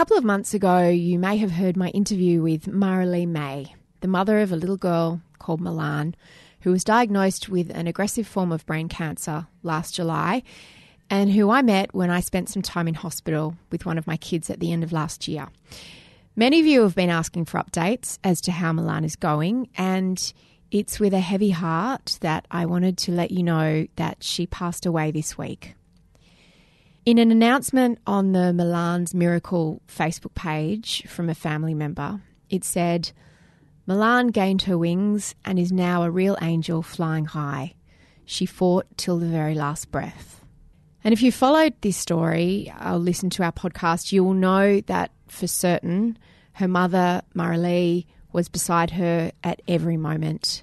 A couple of months ago, you may have heard my interview with Marilee Mai, the mother of a little girl called Milan, who was diagnosed with an aggressive form of brain cancer last July, and who I met when I spent some time in hospital with one of my kids at the end of last year. Many of you have been asking for updates as to how Milan is going, and it's with a heavy heart that I wanted to let you know that she passed away this week. In an announcement on the Milan's Miracle Facebook page from a family member, it said, Milan gained her wings and is now a real angel flying high. She fought till the very last breath. And if you followed this story or listened to our podcast, you will know that for certain her mother, Marilee, was beside her at every moment.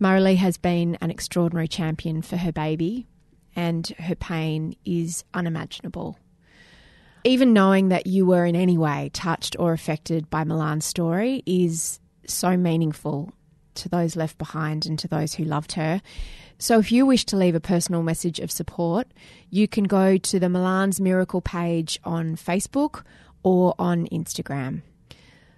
Marilee has been an extraordinary champion for her baby, and her pain is unimaginable. Even knowing that you were in any way touched or affected by Milan's story is so meaningful to those left behind and to those who loved her. So, if you wish to leave a personal message of support, you can go to the Milan's Miracle page on Facebook or on Instagram.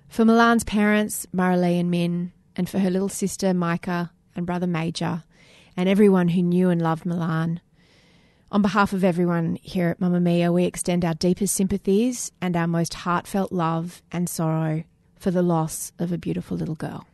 For Milan's parents, Marilee and Min, and for her little sister Micah and brother Major, and everyone who knew and loved Milan, on behalf of everyone here at Mamamia, we extend our deepest sympathies and our most heartfelt love and sorrow for the loss of a beautiful little girl.